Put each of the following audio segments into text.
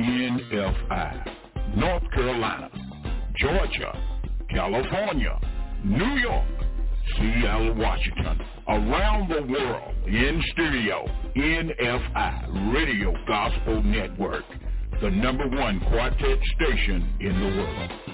NFI, North Carolina, Georgia, California, New York, Seattle, Washington, around the world, in studio, NFI, Radio Gospel Network, the number one quartet station in the world.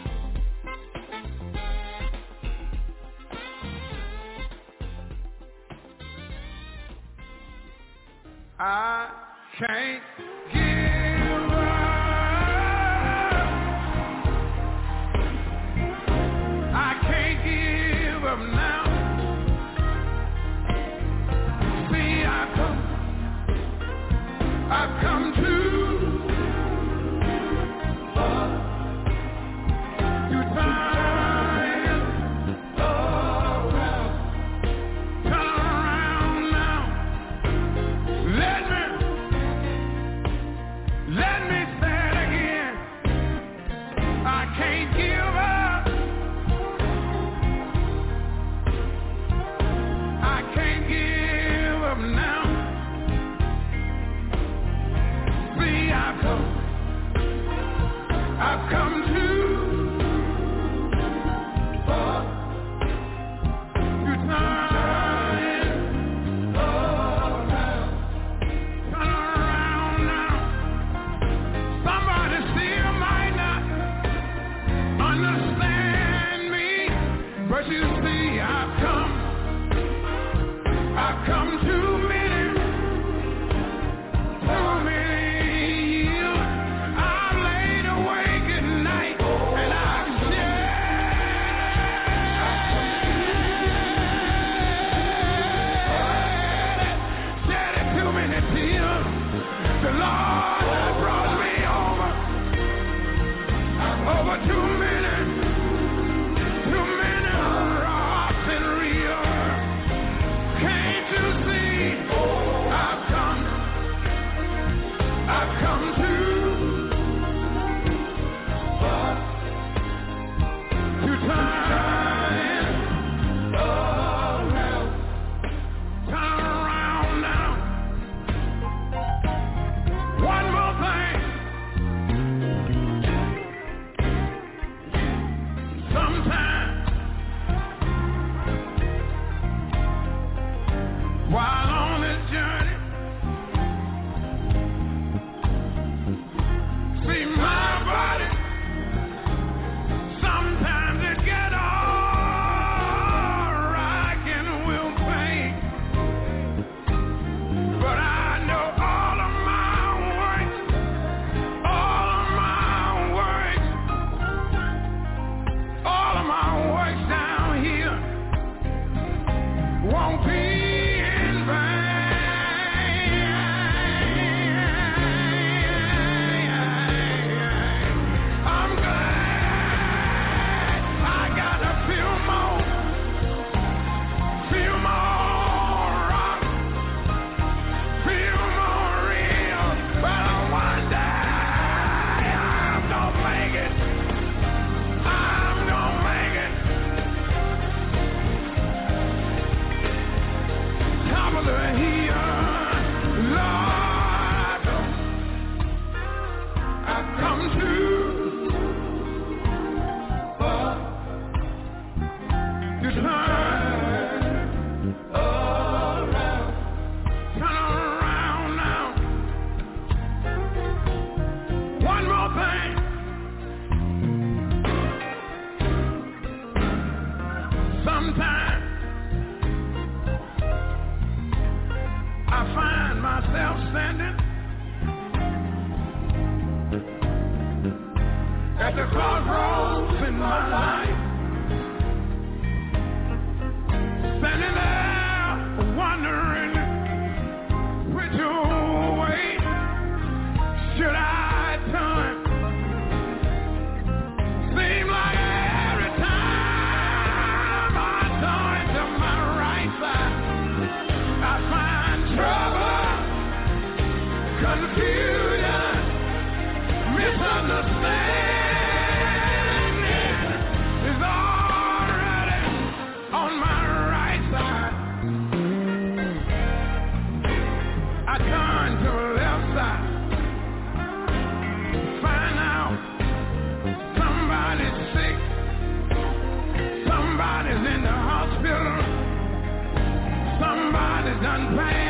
He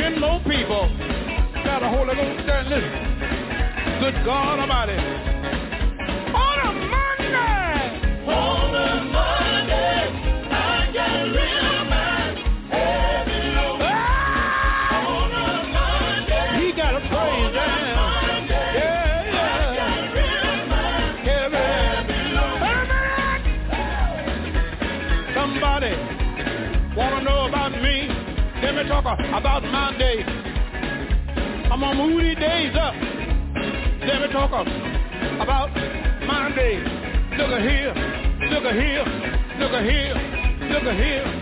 ten more people got a Holy Ghost. Listen, good God Almighty. Let talk about my day. I'm move these days up. Let me talk about my day. Look here, look here, look here, look here.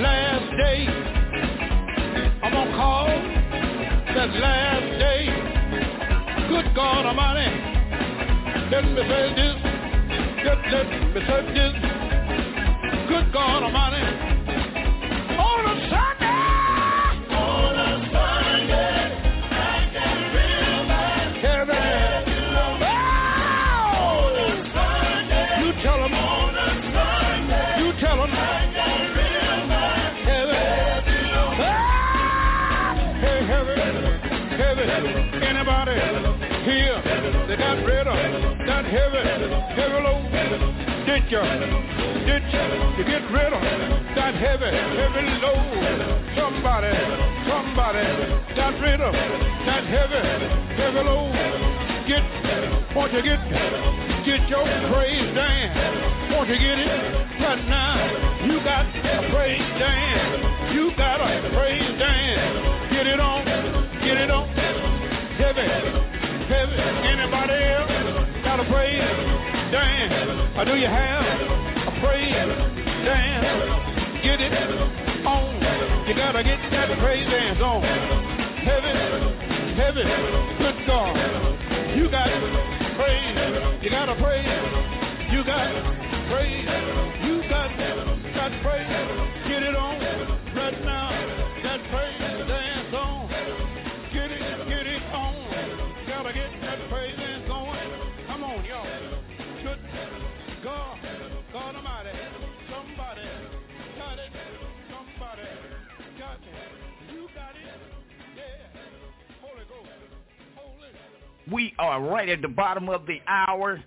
Last day. I'm gonna call that last day. Good God Almighty, let me say this. Let, let me say this. Good God Almighty. You, did you, to get rid of that heavy, heavy load. Somebody, somebody got rid of that heavy, heavy load. Get, won't you get, get your praise down. Won't you get it right now? You got a praise down. You got a praise down. Get it on. Heavy, heavy. Anybody else got a praise? dance? Or do you have a praise dance? Get it on. You gotta get that praise dance on. Heavy, heavy, good God. You got to praise. You gotta praise. You got praise. You got that praise. Get it on right now. That praise We are right at the bottom of the hour.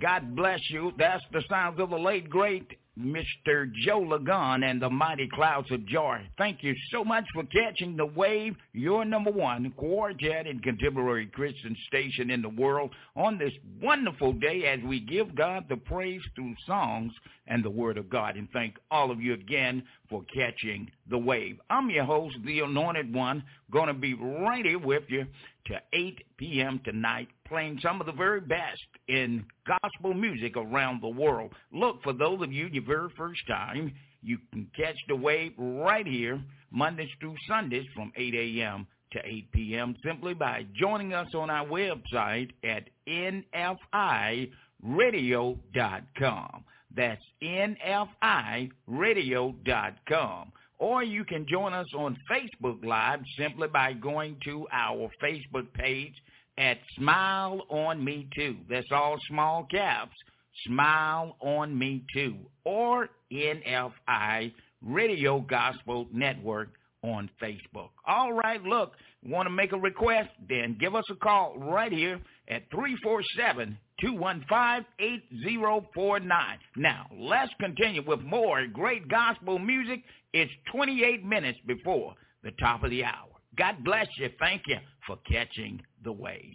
God bless you. That's the sounds of the late, great Mr. Joe Ligon and the Mighty Clouds of Joy. Thank you so much for catching the wave, your number one quartet and contemporary Christian station in the world on this wonderful day as we give God the praise through songs and the Word of God. And thank all of you again for catching the wave. I'm your host, the Anointed One, going to be right here with you to 8 p.m. tonight playing some of the very best in gospel music around the world. Look, for those of you your very first time, you can catch the wave right here Mondays through Sundays from 8 a.m. to 8 p.m. simply by joining us on our website at nfiradio.com. That's nfiradio.com. Or you can join us on Facebook Live simply by going to our Facebook page at Smile on Me Too. That's all small caps. Smile on Me Too. Or NFI Radio Gospel Network on Facebook. All right, look, want to make a request? Then give us a call right here at 347-215-8049. Now, let's continue with more great gospel music. It's 28 minutes before the top of the hour. God bless you. Thank you for catching the wave.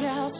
shout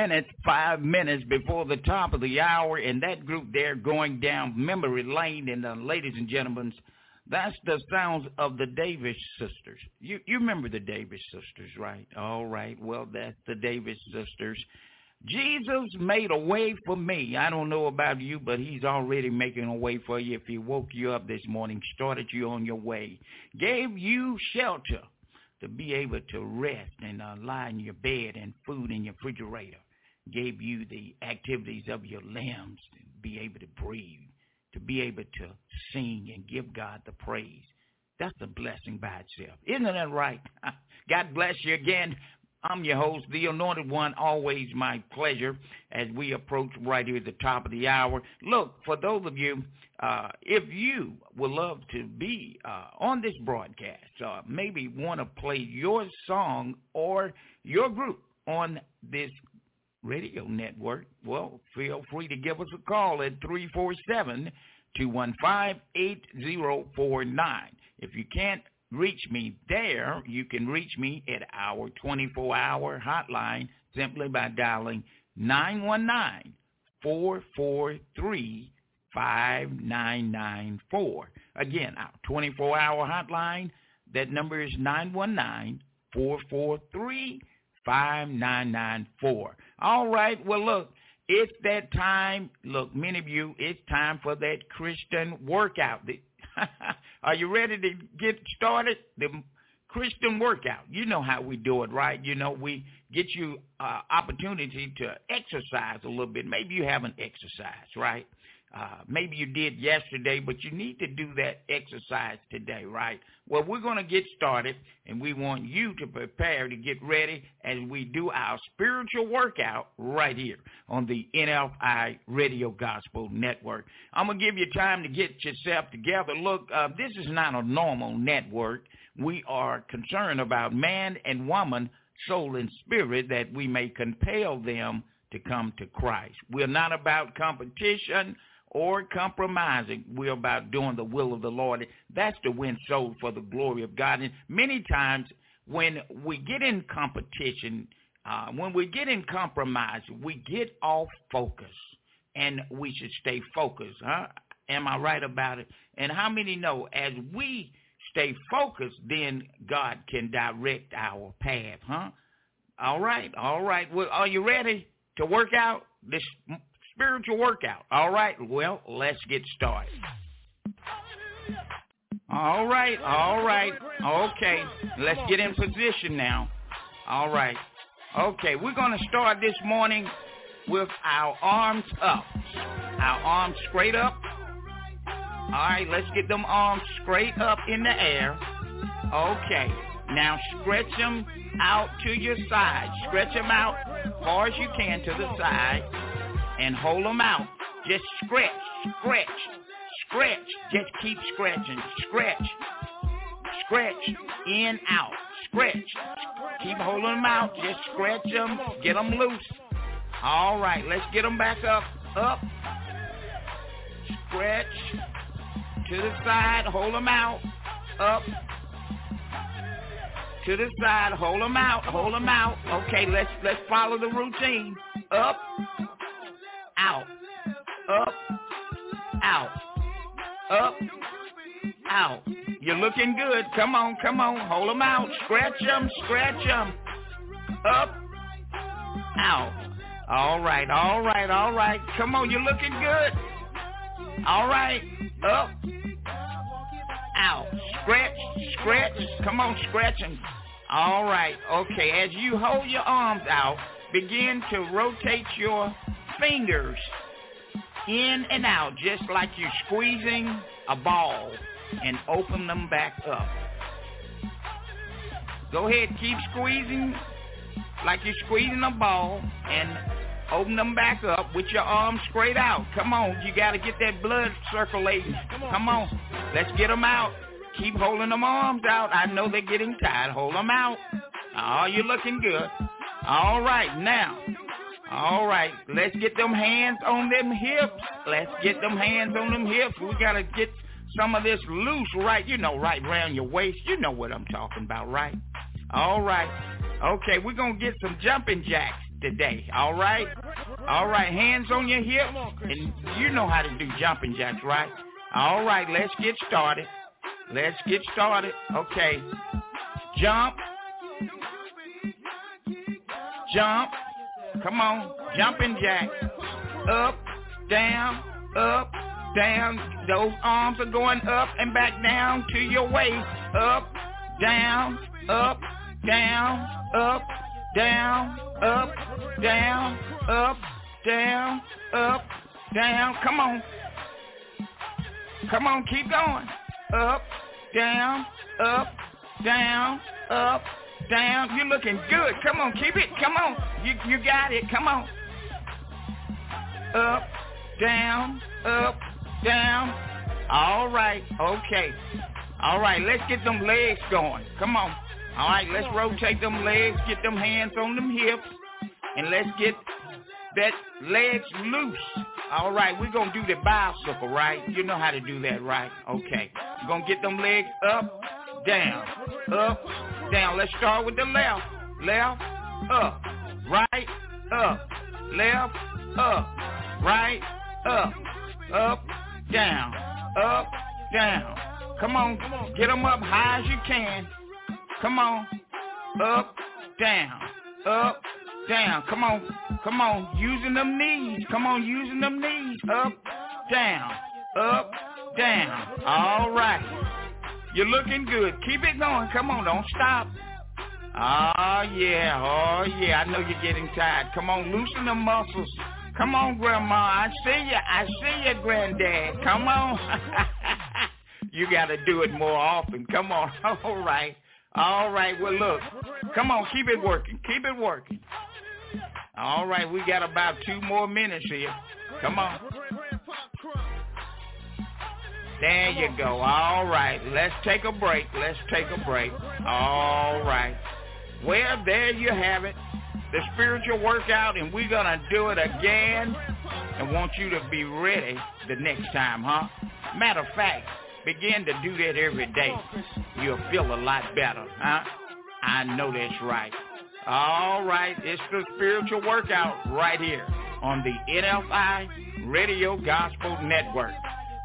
minutes, five minutes before the top of the hour, and that group there going down memory lane. And uh, ladies and gentlemen, that's the sounds of the Davis sisters. You you remember the Davis sisters, right? All right. Well, that's the Davis sisters. Jesus made a way for me. I don't know about you, but he's already making a way for you if he woke you up this morning, started you on your way, gave you shelter to be able to rest and uh, lie in your bed and food in your refrigerator, gave you the activities of your limbs to be able to breathe, to be able to sing and give God the praise. That's a blessing by itself. Isn't that right? God bless you again. I'm your host, the Anointed One. Always my pleasure as we approach right here at the top of the hour. Look, for those of you, uh, if you would love to be uh, on this broadcast, uh, maybe want to play your song or your group on this radio network, well, feel free to give us a call at 347 215 8049. If you can't reach me there, you can reach me at our 24-hour hotline simply by dialing 919-443-5994. Again, our 24-hour hotline, that number is 919-443-5994. All right, well, look, it's that time. Look, many of you, it's time for that Christian workout. Are you ready to get started? The Christian workout. You know how we do it, right? You know, we get you uh, opportunity to exercise a little bit. Maybe you haven't exercised, right? Uh, maybe you did yesterday, but you need to do that exercise today, right? Well, we're going to get started, and we want you to prepare to get ready as we do our spiritual workout right here on the NFI Radio Gospel Network. I'm going to give you time to get yourself together. Look, uh, this is not a normal network. We are concerned about man and woman, soul and spirit, that we may compel them to come to Christ. We're not about competition or compromising. We're about doing the will of the Lord. That's to win souls for the glory of God. And many times when we get in competition, uh, when we get in compromise, we get off focus. And we should stay focused. Huh? Am I right about it? And how many know as we stay focused, then God can direct our path, huh? All right, all right. Well, are you ready to work out this spiritual workout. All right, well, let's get started. All right, all right. Okay, let's get in position now. All right. Okay, we're going to start this morning with our arms up. Our arms straight up. All right, let's get them arms straight up in the air. Okay, now stretch them out to your side. Stretch them out far as you can to the side and hold them out. Just scratch, scratch, scratch. Just keep scratching. Scratch, scratch, in, out. Scratch. Keep holding them out. Just scratch them. Get them loose. All right, let's get them back up. Up. Scratch. To the side. Hold them out. Up. To the side. Hold them out. Hold them out. Okay, let's let's follow the routine. Up out, up, out, up, out. You're looking good. Come on, come on. Hold them out. Scratch them, scratch them. Up, out. All right, all right, all right. Come on, you're looking good. All right, up, out. Scratch, scratch. Come on, scratch them. All right, okay. As you hold your arms out, begin to rotate your fingers in and out just like you're squeezing a ball and open them back up. Go ahead, keep squeezing like you're squeezing a ball and open them back up with your arms straight out. Come on, you got to get that blood circulating. Come on, let's get them out. Keep holding them arms out. I know they're getting tired. Hold them out. Oh, you're looking good. All right, now all right, let's get them hands on them hips. Let's get them hands on them hips. We got to get some of this loose right, you know, right around your waist. You know what I'm talking about, right? All right. Okay, we're to get some jumping jacks today, all right? All right, hands on your hips, and you know how to do jumping jacks, right? All right, let's get started. Let's get started. Okay. Jump. Jump. Come on, jumping jack. Up, down, up, down. Those arms are going up and back down to your waist. Up, down, up, down, up, down, up, down, up, down, up, down. Come on. Come on, keep going. Up, down, up, down, up, down. You're looking good. Come on, keep it. Come on. You you got it. Come on. Up, down, up, down. All right. Okay. All right. Let's get them legs going. Come on. All right. Let's rotate them legs. Get them hands on them hips, and let's get that legs loose. All right, we're going to do the bicycle, right? You know how to do that, right? Okay. We're going to get them legs up, down, up, down. Let's start with the left. Left, up, right, up, left, up, right, up, up, down, up, down. Come on, get them up high as you can. Come on, up, down, up, down. Come on, come on, using them knees. Come on, using them knees. Up, down, up, down. All right. You're looking good. Keep it going. Come on, don't stop. Oh, yeah. Oh, yeah. I know you're getting tired. Come on, loosen the muscles Come on, Grandma. I see you. I see you, Granddad. Come on. you got to do it more often. Come on. All right. All right. Well, look. Come on. Keep it working. Keep it working. All right. We got about two more minutes here. Come on. There you go. All right. Let's take a break. Let's take a break. All right. Well, there you have it. The spiritual workout, and we're going to do it again and want you to be ready the next time, huh? Matter of fact, begin to do that every day. You'll feel a lot better, huh? I know that's right. All right, it's the spiritual workout right here on the NFI Radio Gospel Network.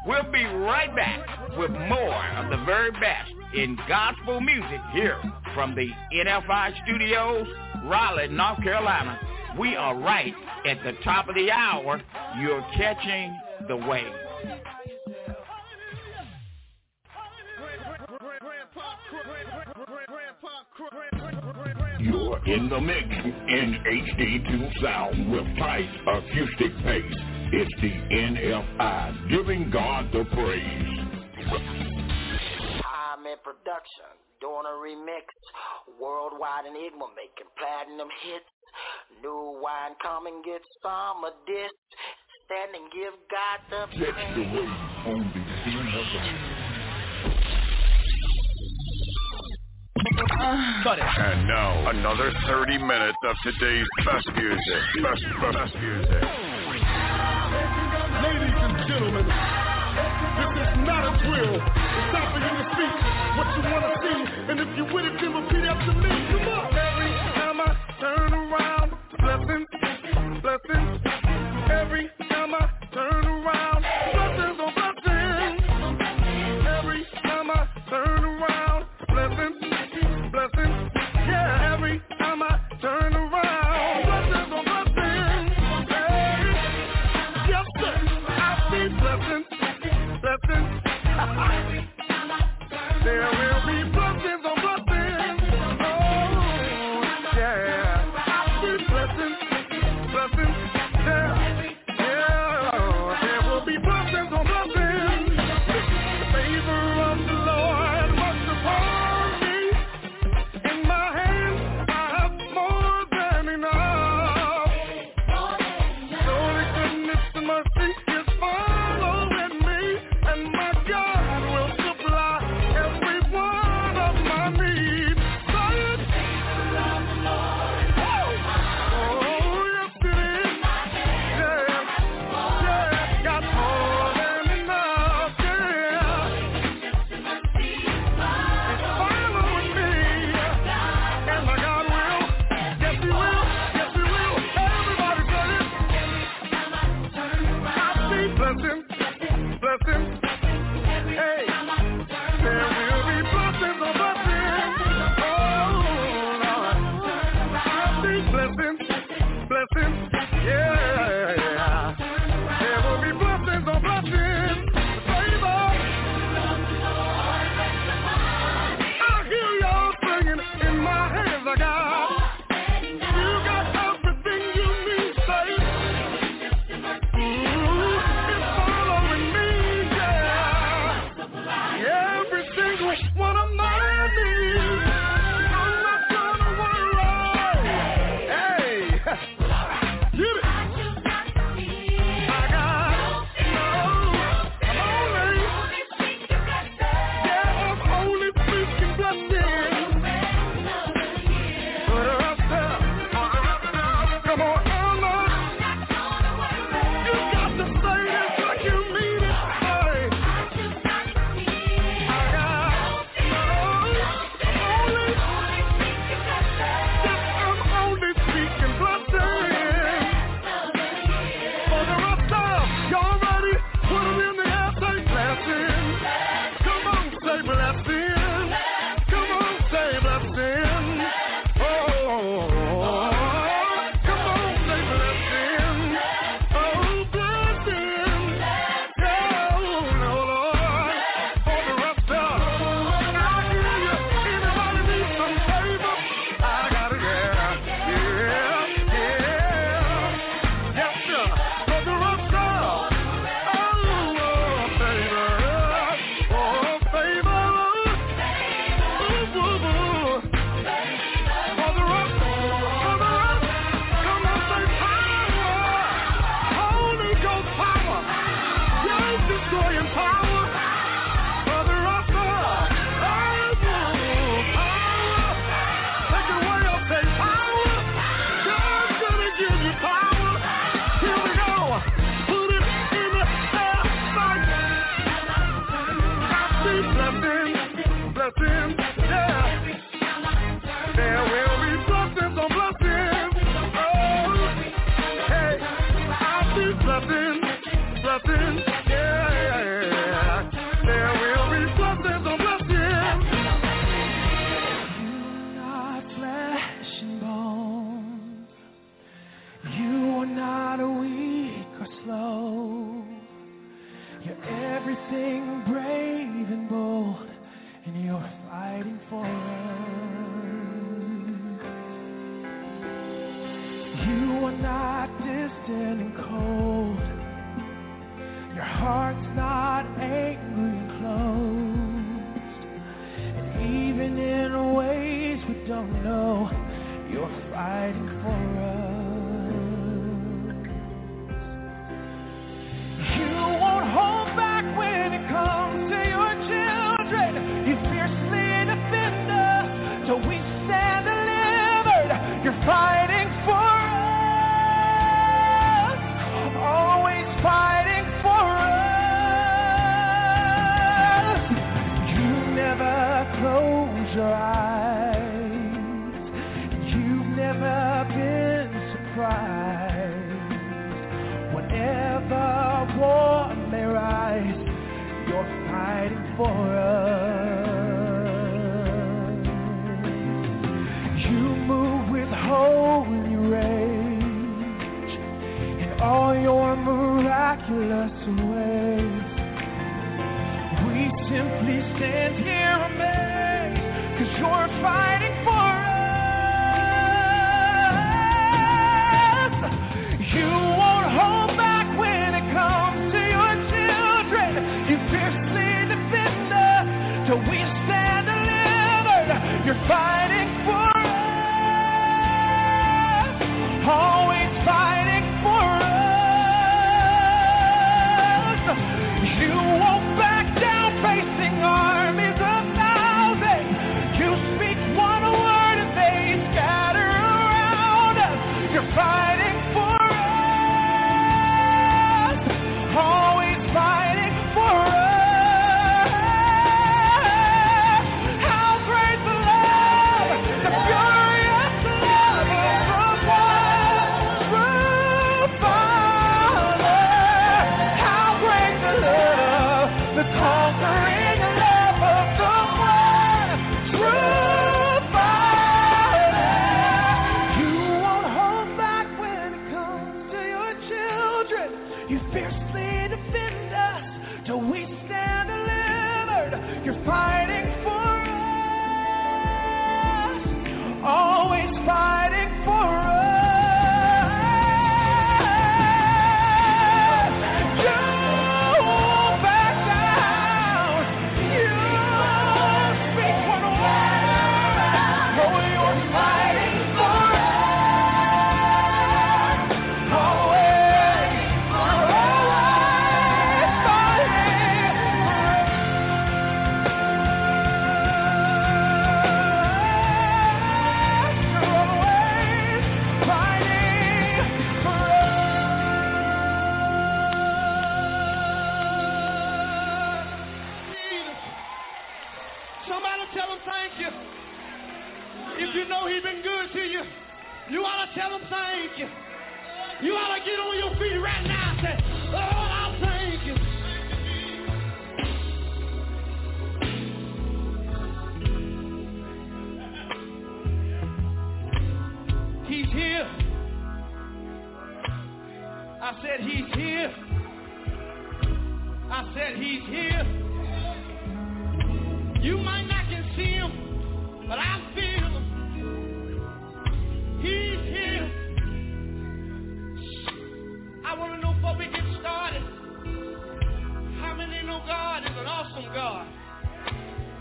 We'll be right back with more of the very best in gospel music here from the NFI studios, Raleigh, North Carolina. We are right at the top of the hour. You're catching the wave. You're in the mix in HD2 sound with tight acoustic bass. It's the NFI giving God the praise. I'm in production, doing a remix, worldwide enigma making platinum hits. New wine come and get some of this. Stand and give God the Catch the wave on the NFI. Cut it. And now, another 30 minutes of today's best music. Best, best music. Ladies and gentlemen, this is not a drill. It's time for you to speak what you want to see. And if you with it, then repeat after me. Come on. Every time I turn around, blessings, blessings.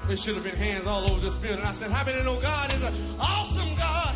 It should have been hands all over this building. I said, How many know God is an awesome God?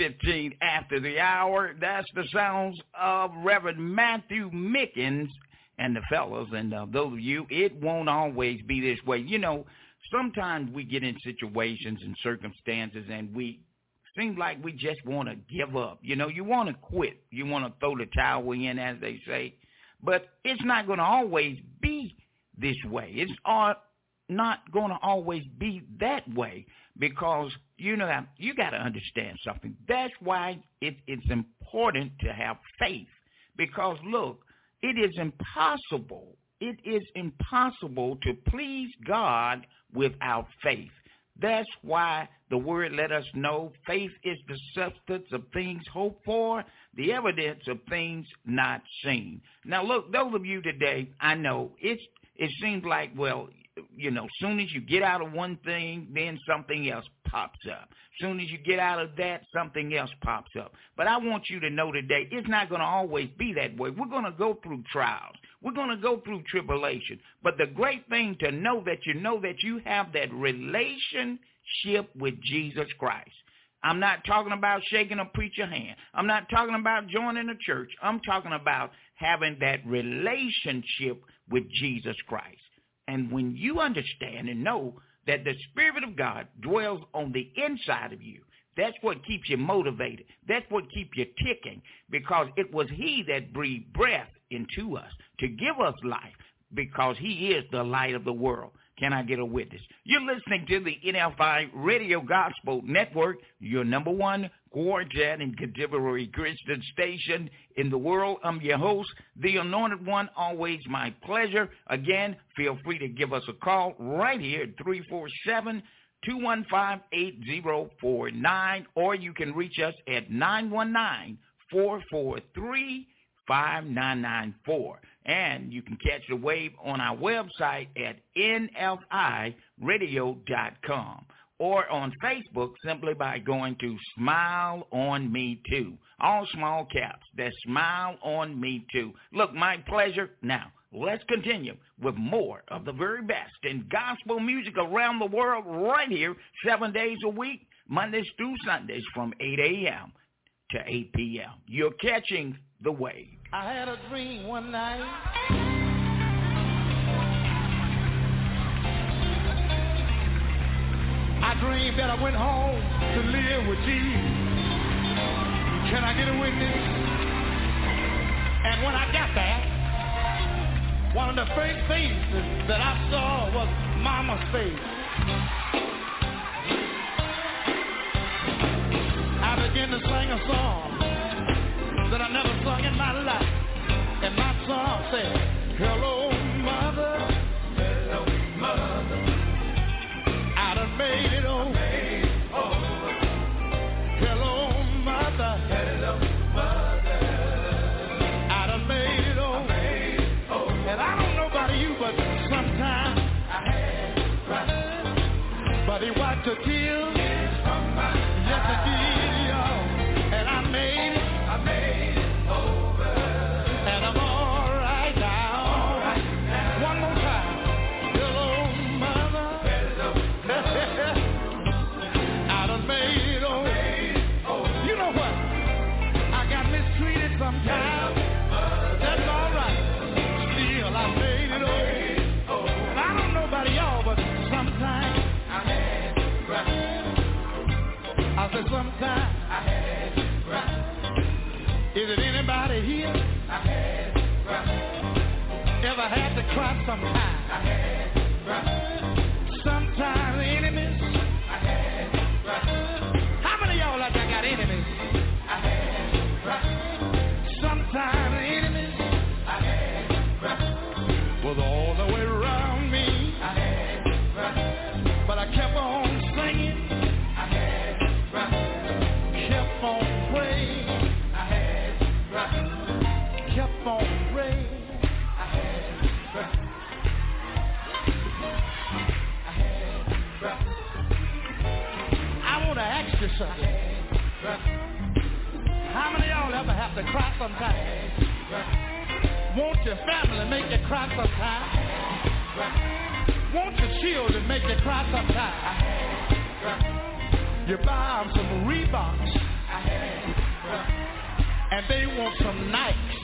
15 after the hour. That's the sounds of Reverend Matthew Mickens and the fellows. And uh, those of you, it won't always be this way. You know, sometimes we get in situations and circumstances and we seem like we just want to give up. You know, you want to quit. You want to throw the towel in, as they say. But it's not going to always be this way. It's not going to always be that way because you know you got to understand something. That's why it, it's important to have faith because look, it is impossible. It is impossible to please God without faith. That's why the word let us know faith is the substance of things hoped for, the evidence of things not seen. Now look, those of you today, I know it's it seems like well, you know, soon as you get out of one thing, then something else pops up. Soon as you get out of that, something else pops up. But I want you to know today, it's not going to always be that way. We're going to go through trials. We're going to go through tribulation. But the great thing to know that you know that you have that relationship with Jesus Christ. I'm not talking about shaking a preacher hand. I'm not talking about joining a church. I'm talking about having that relationship with Jesus Christ. And when you understand and know that the Spirit of God dwells on the inside of you, that's what keeps you motivated. That's what keeps you ticking because it was he that breathed breath into us to give us life because he is the light of the world. Can I get a witness? You're listening to the NFI Radio Gospel Network, your number one quartet and contemporary Christian station in the world. I'm your host, the anointed one. Always my pleasure. Again, feel free to give us a call right here at 347 215-8049, or you can reach us at 919-443-5994. And you can catch the wave on our website at nfiradio.com or on Facebook simply by going to Smile on Me Too. All small caps. That's Smile on Me Too. Look, my pleasure. Now, let's continue with more of the very best in gospel music around the world right here, seven days a week, Mondays through Sundays from 8 a.m to 8 p.m. You're catching the wave. I had a dream one night. I dreamed that I went home to live with Jesus. Can I get a witness? And when I got there, one of the first faces that I saw was Mama's face. sing a song that I never sung in my life. And my song said, hello. never had to cry sometimes. trouble. How many y'all ever have to cry sometimes? Won't your family make you cry sometimes? Won't your children make you cry sometimes? You buy them some Reeboks, and they want some Nikes.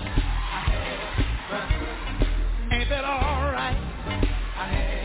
Ain't that alright?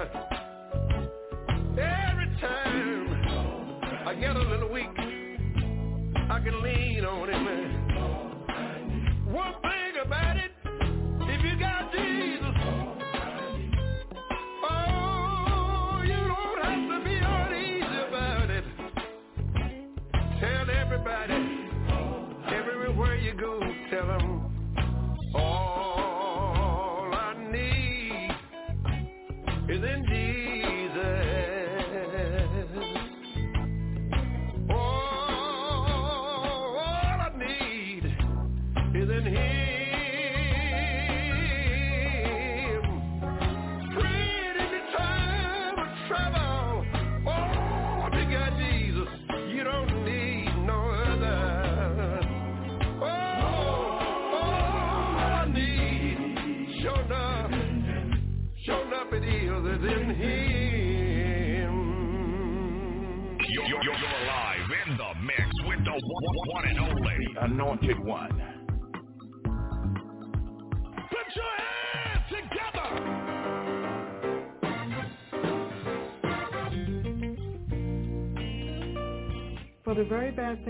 Every time I get a little weak, I can lean on it.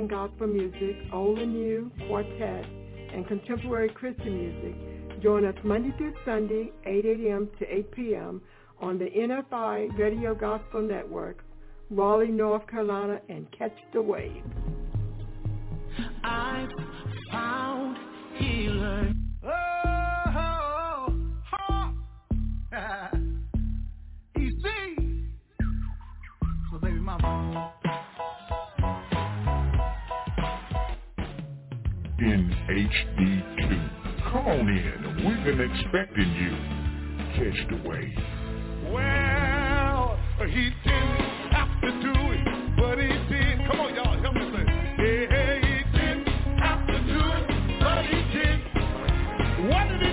And gospel music, old and new, quartet, and contemporary Christian music. Join us Monday through Sunday, 8 a.m. to 8 p.m. on the NFI Radio Gospel Network, Raleigh, North Carolina, and catch the wave. I've found healer. Oh, oh, oh. Easy. So baby mama. In HD2. Come on in. We've been expecting you. Catch the wave. Well, he didn't have to do it, but he did. Come on, y'all.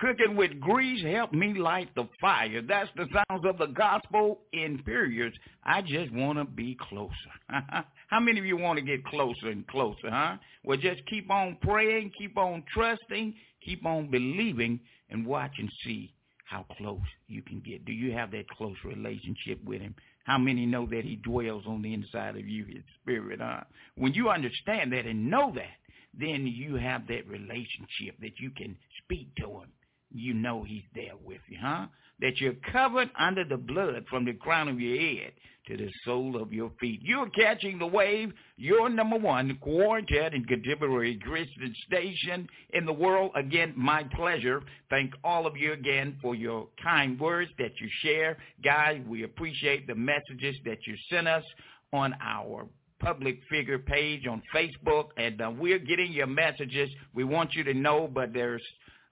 cooking with grease. Help me light the fire. That's the sounds of the gospel in periods. I just want to be closer. How many of you want to get closer and closer, huh? Well, just keep on praying, keep on trusting, keep on believing, and watch and see how close you can get. Do you have that close relationship with him? How many know that he dwells on the inside of you, his spirit, huh? When you understand that and know that, then you have that relationship that you can speak to him you know he's there with you, huh? That you're covered under the blood from the crown of your head to the sole of your feet. You're catching the wave. You're number one quartet and contemporary Christian station in the world. Again, my pleasure. Thank all of you again for your kind words that you share. Guys, we appreciate the messages that you sent us on our public figure page on Facebook, and uh, we're getting your messages. We want you to know, but there's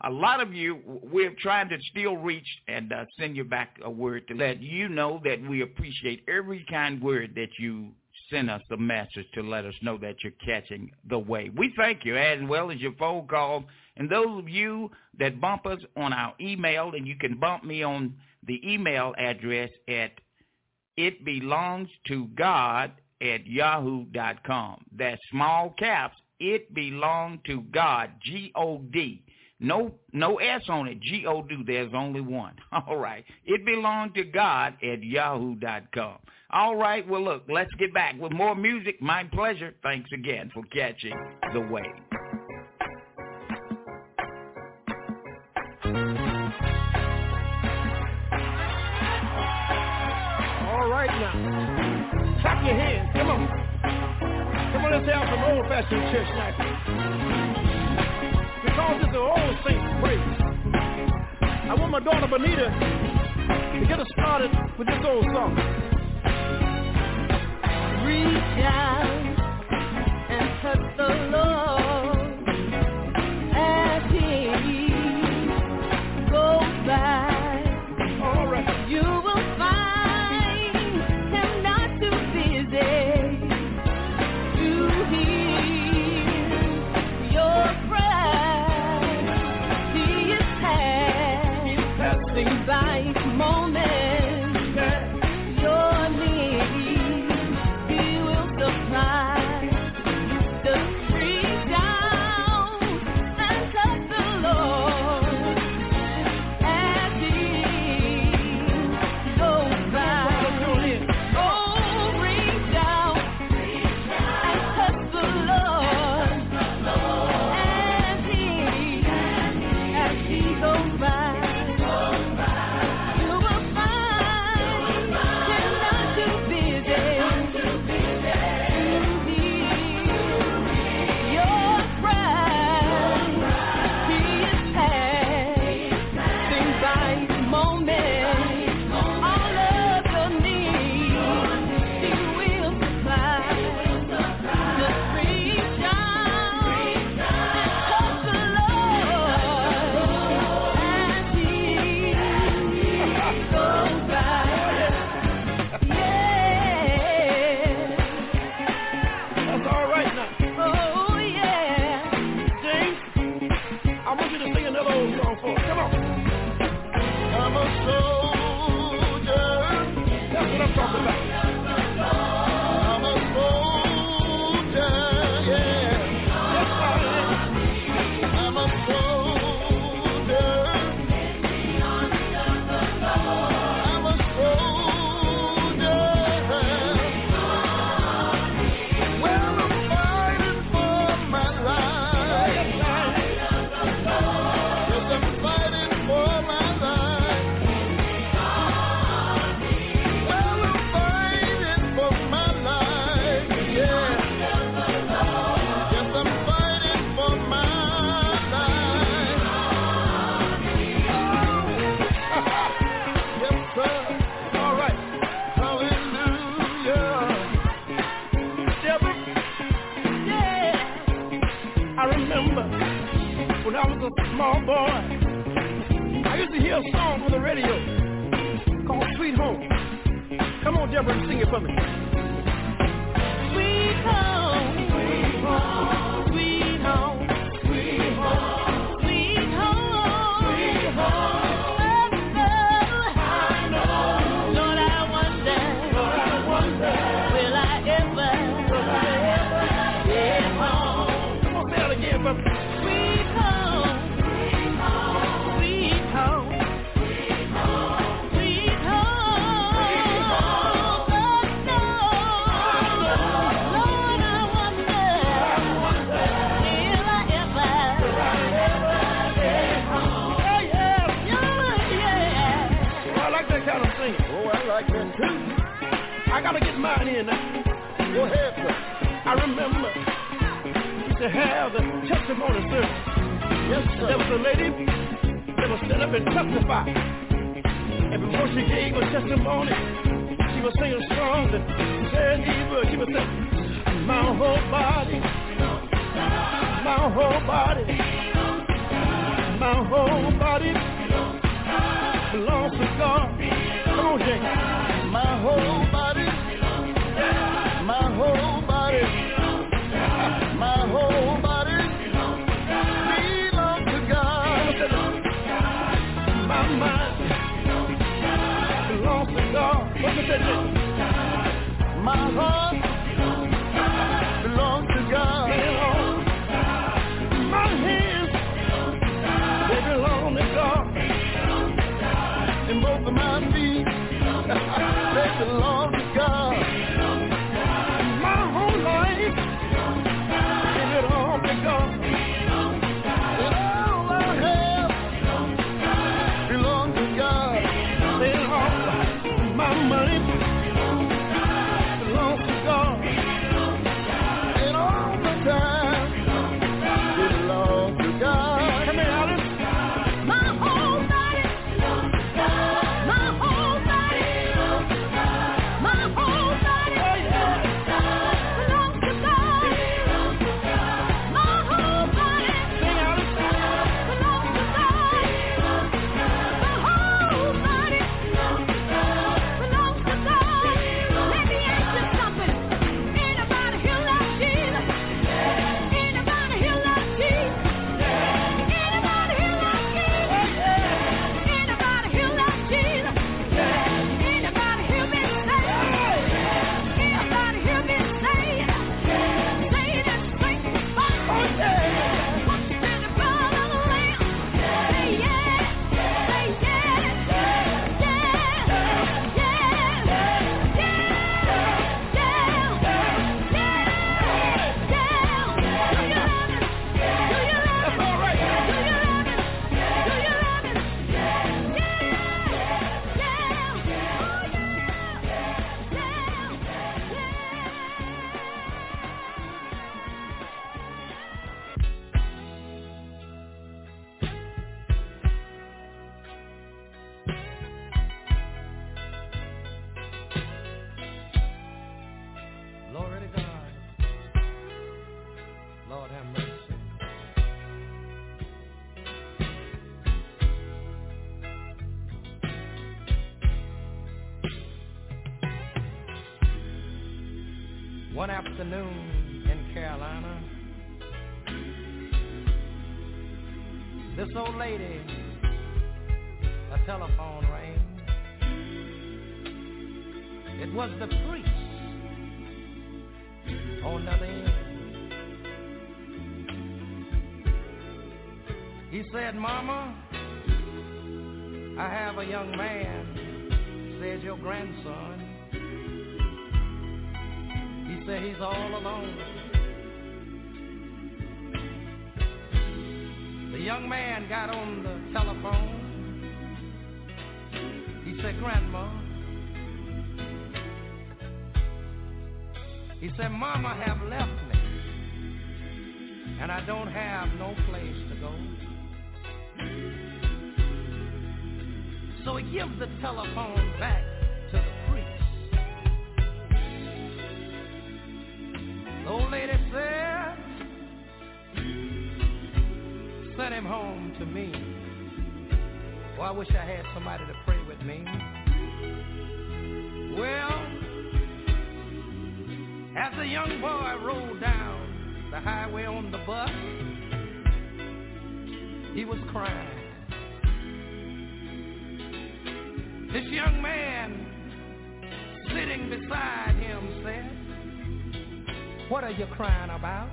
a lot of you, we're trying to still reach and uh, send you back a word to let you know that we appreciate every kind word that you send us a message to let us know that you're catching the way. We thank you as well as your phone calls And those of you that bump us on our email, and you can bump me on the email address at it belongs to God at yahoo.com. That's small caps. It belongs to God, G-O-D no, no S on it. G-O-D. There's only one. All right. It belonged to God at yahoo.com. All right. Well, look, let's get back with more music. My pleasure. Thanks again for catching the wave. All right now. Clap your hands. Come on. Come on, let's have some old-fashioned church like because it's an old saint praise. I want my daughter Bonita to get us started with this old song. Reach out and touch the Lord I have a young man, says your grandson. He said he's all alone. The young man got on the telephone. He said, Grandma. He said, Mama have left me. And I don't have no place to go. So he gives the telephone back to the priest. The old lady said, send him home to me. Oh, I wish I had somebody to pray with me. Well, as the young boy rolled down the highway on the bus, he was crying. This young man sitting beside him said, What are you crying about?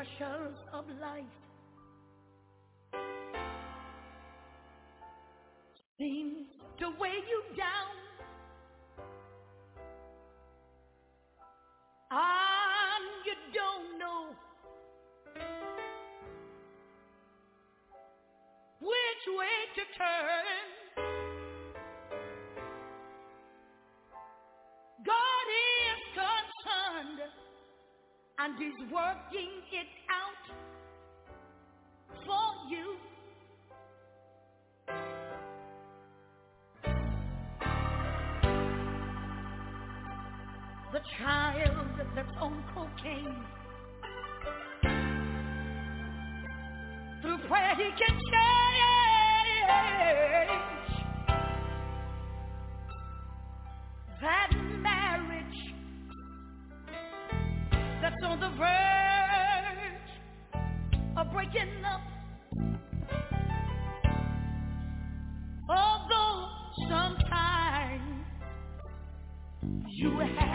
pressures of life seems to weigh you down. And you don't know which way to turn. and He's working it out for you. The child that's on cocaine, through prayer he can. waking up. Although sometimes you have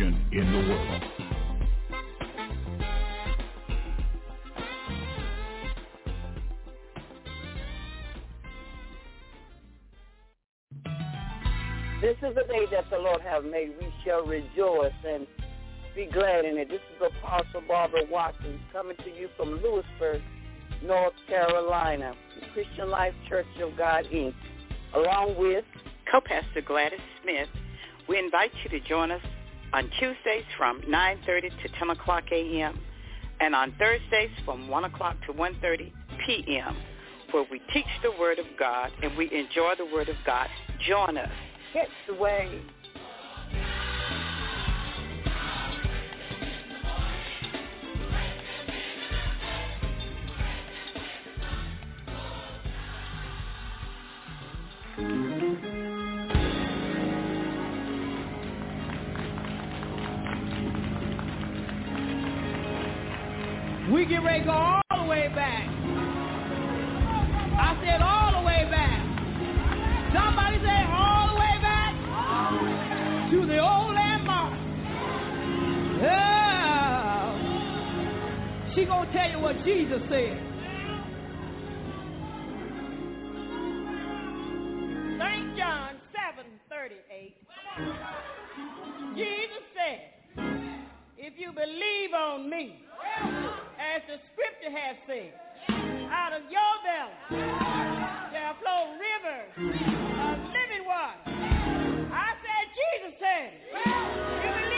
quartet in the world. This is the day that the Lord have made. We shall rejoice and be glad in it. This is Apostle Barbara Watkins coming to you from Louisburg, North Carolina, Christian Life Church of God, Inc., along with co-pastor Gladys Smith. We invite you to join us on Tuesdays from 9.30 to 10 o'clock a.m. and on Thursdays from 1 o'clock to 1.30 p.m. where we teach the Word of God and we enjoy the Word of God. Join us. Catch the Wave. We get ready to go all the way back. I said all the way back. Somebody say all the way back to the old landmark. Yeah. She gonna tell you what Jesus said. St. John 7:38. Jesus said, "If you believe on me, as the scripture has said, out of your belly shall flow rivers of living water. I said, Jesus said, you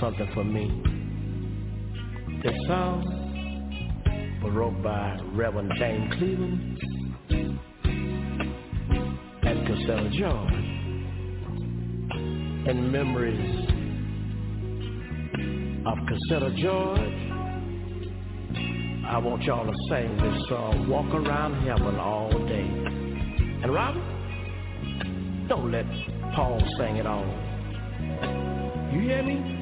something for me. The song was wrote by Reverend James Cleveland and Cassietta George in memories of Cassietta George. I want y'all to sing this song, Walk Around Heaven All Day. And Robert, don't let Paul sing it all. You hear me?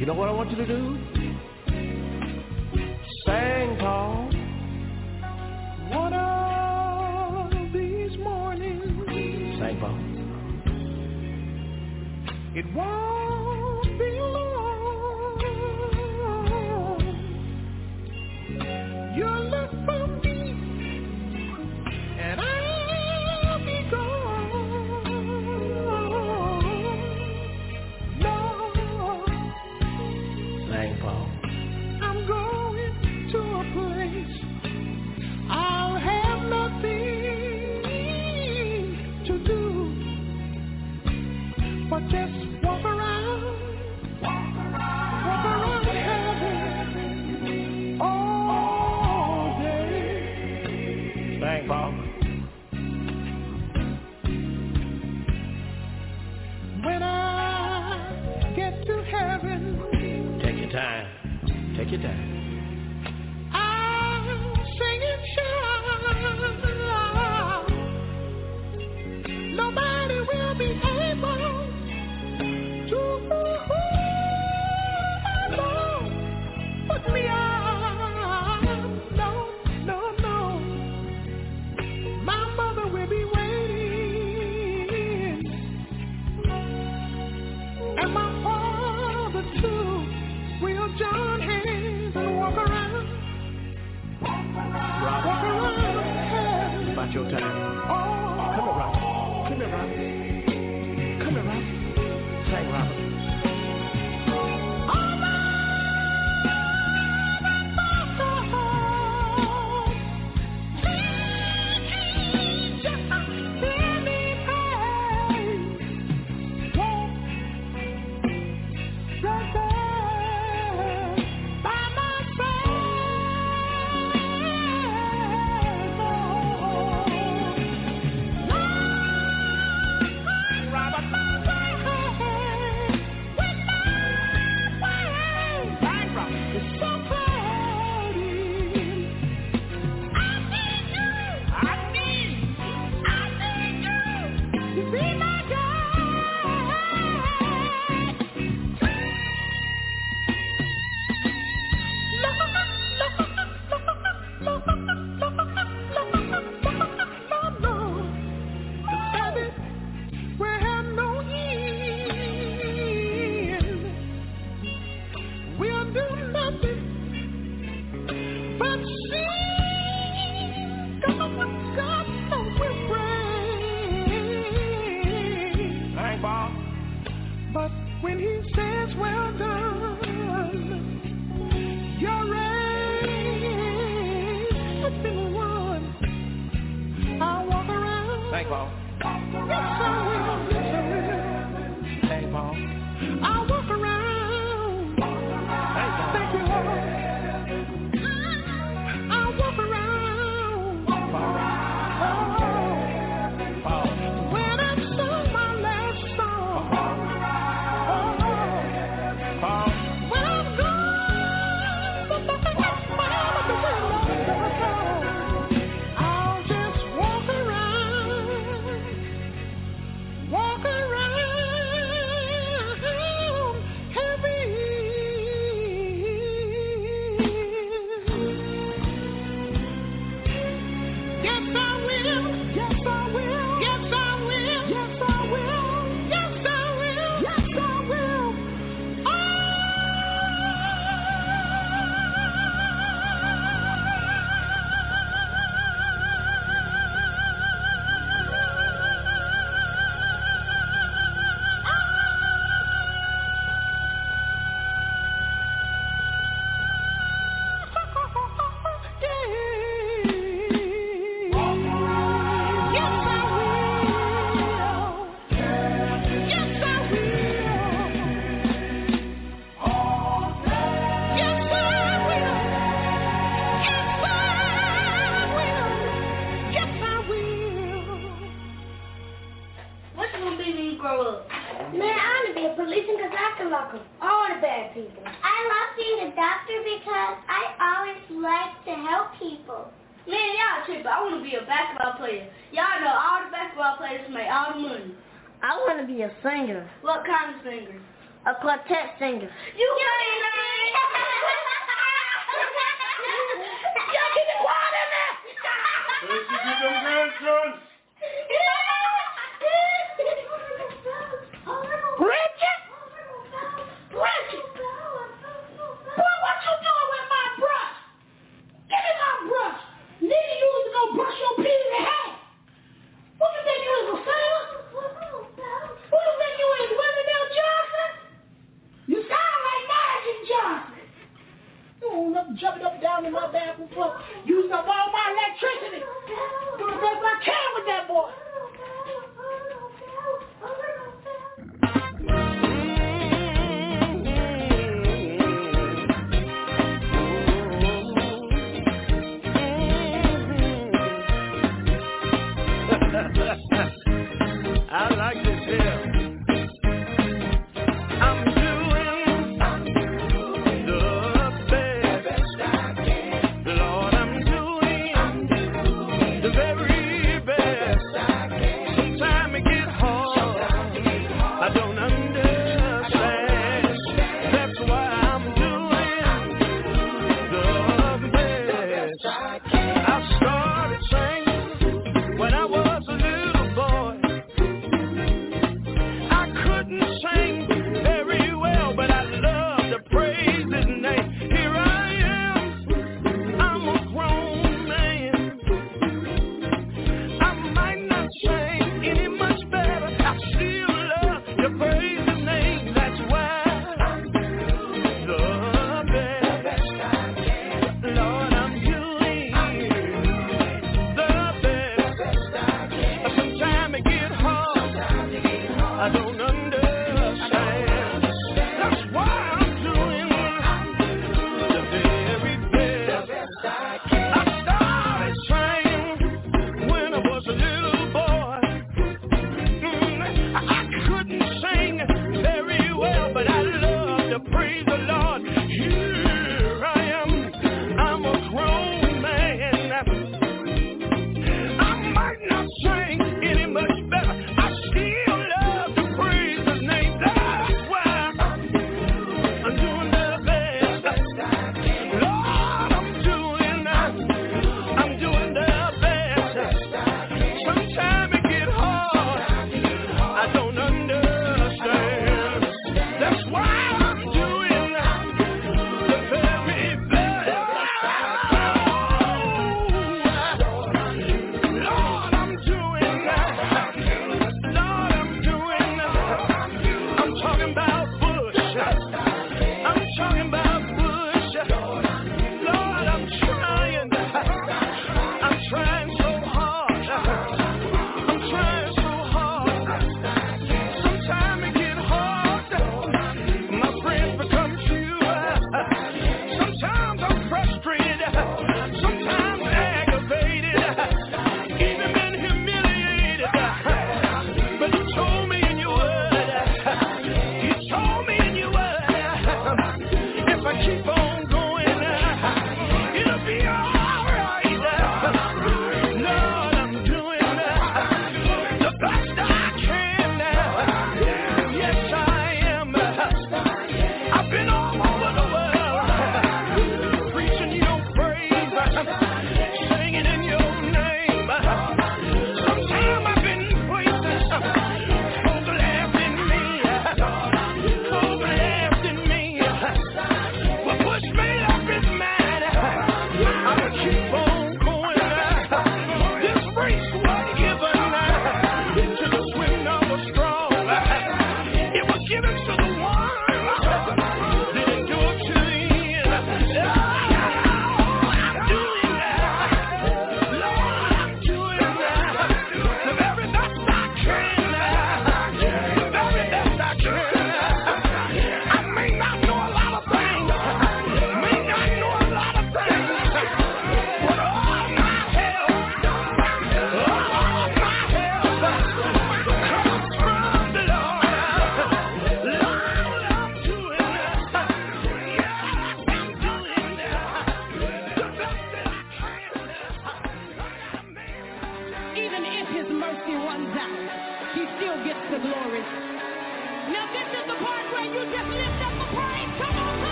You know what I want you to do? Say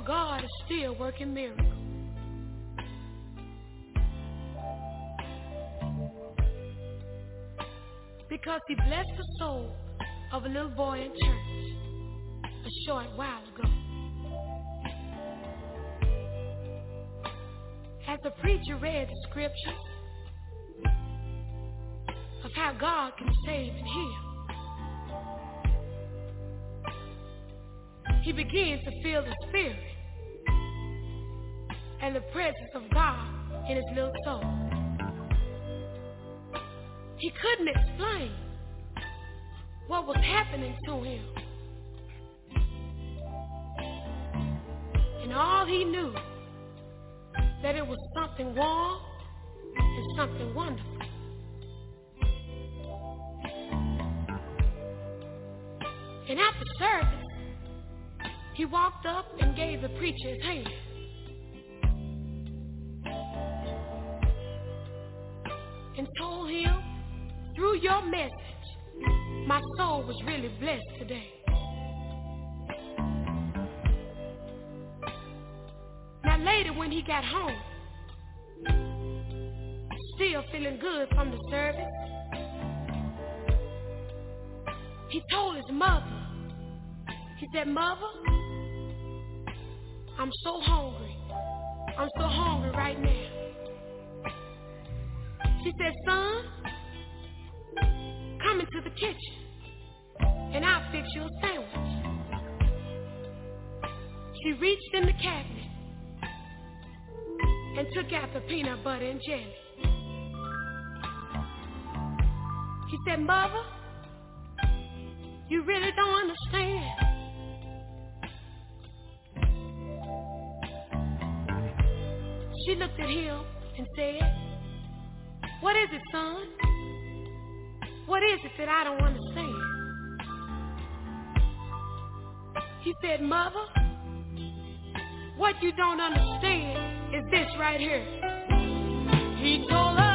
You know, God is still working miracles. Because he blessed the soul of a little boy in church a short while ago. As the preacher read the scriptures of how God can save and heal, he begins to feel the spirit and the presence of God in his little soul. He couldn't explain what was happening to him. And all he knew that it was something warm and something wonderful. And after service, he walked up and gave the preacher his hand. Your message, my soul was really blessed today. Now later when he got home, still feeling good from the service, he told his mother, he said, Mother, I'm so hungry. I'm so hungry right now. She said, son, the kitchen and I'll fix you a sandwich. She reached in the cabinet and took out the peanut butter and jelly. He said, Mother, you really don't understand. She looked at him and said, What is it, son? What is it that I don't understand? He said, Mother, what you don't understand is this right here. He told her,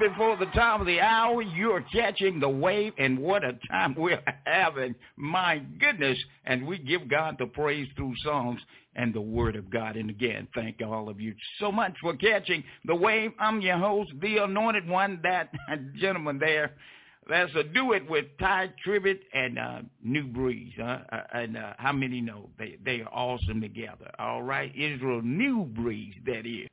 before the top of the hour, you're catching the wave, and what a time we're having. My goodness. And we give God the praise through songs and the word of God. And again, thank all of you so much for catching the wave. I'm your host, the anointed one, that gentleman there. That's a do it with Tye Tribbett and uh, New Breed. Huh? Uh, and uh, how many know they, they are awesome together? All right. Israel New Breed, that is.